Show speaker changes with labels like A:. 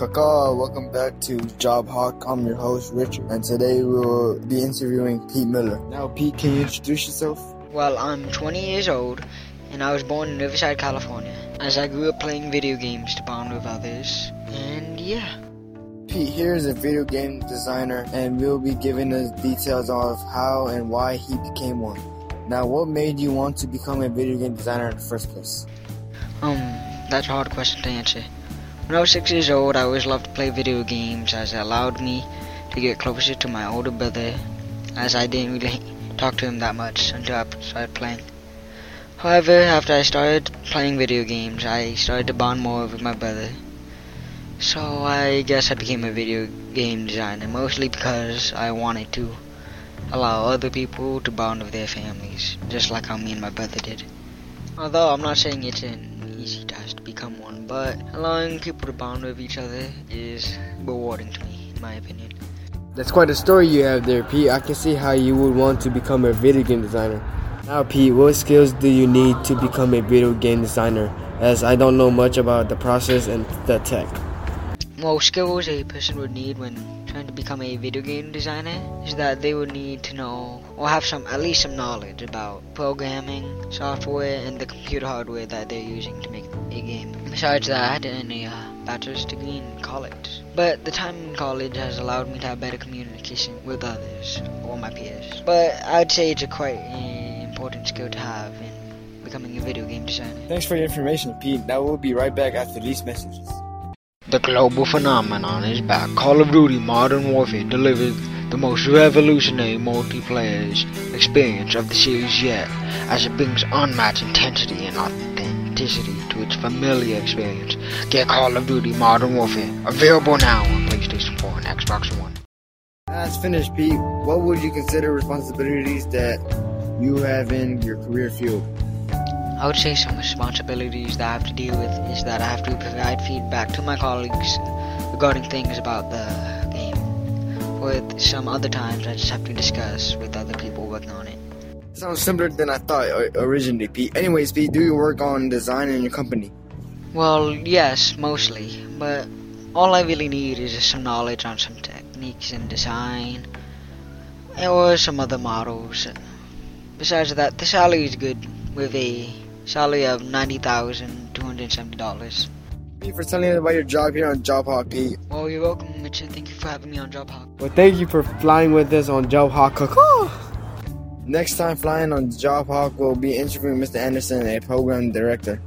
A: Kaka, welcome back to Job Hawk. I'm your host, Richard, and today we'll be interviewing Pete Miller. Now, Pete, can you introduce yourself?
B: Well, I'm 20 years old, and I was born in Riverside, California. As I grew up playing video games to bond with others, and yeah.
A: Pete here is a video game designer, and we'll be giving us details of how and why he became one. Now, what made you want to become a video game designer in the first place?
B: Um, that's a hard question to answer. When I was six years old, I always loved to play video games as it allowed me to get closer to my older brother, as I didn't really talk to him that much until I started playing. However, after I started playing video games, I started to bond more with my brother. So I guess I became a video game designer, mostly because I wanted to allow other people to bond with their families, just like how me and my brother did. Although I'm not saying it's an become one, but allowing people to bond with each other is rewarding to me, in my opinion.
A: That's quite a story you have there, Pete. I can see how you would want to become a video game designer. Now, Pete, what skills do you need to become a video game designer? As I don't know much about the process and the tech.
B: Well, skills a person would need when trying to become a video game designer is that they would need to know or have some at least some knowledge about programming software and the computer hardware that they're using to make a game. Besides that, I had a uh, bachelor's degree in college, but the time in college has allowed me to have better communication with others or my peers. But I'd say it's a quite uh, important skill to have in becoming a video game designer.
A: Thanks for your information, Pete. Now we'll be right back after these messages.
B: The global phenomenon is back. Call of Duty Modern Warfare delivers the most revolutionary multiplayer experience of the series yet, as it brings unmatched intensity and authenticity to its familiar experience. Get Call of Duty Modern Warfare, available now on PlayStation 4 and Xbox One.
A: That's finished, Pete. What would you consider responsibilities that you have in your career field?
B: I would say some responsibilities that I have to deal with is that I have to provide feedback to my colleagues regarding things about the game. With some other times, I just have to discuss with other people working on it.
A: Sounds simpler than I thought originally, Pete. Anyways, Pete, do you work on design in your company?
B: Well, yes, mostly. But all I really need is some knowledge on some techniques in design or some other models. Besides that, the salary is good with a salary of $90,270.
A: Thank you for telling us about your job here on Job Hawk, Pete.
B: Well, you're welcome, Mitchell. Thank you for having me on Job Hawk.
A: Well, thank you for flying with us on Job Hawk. Next time flying on Job Hawk, we'll be interviewing Mr. Anderson, a program director.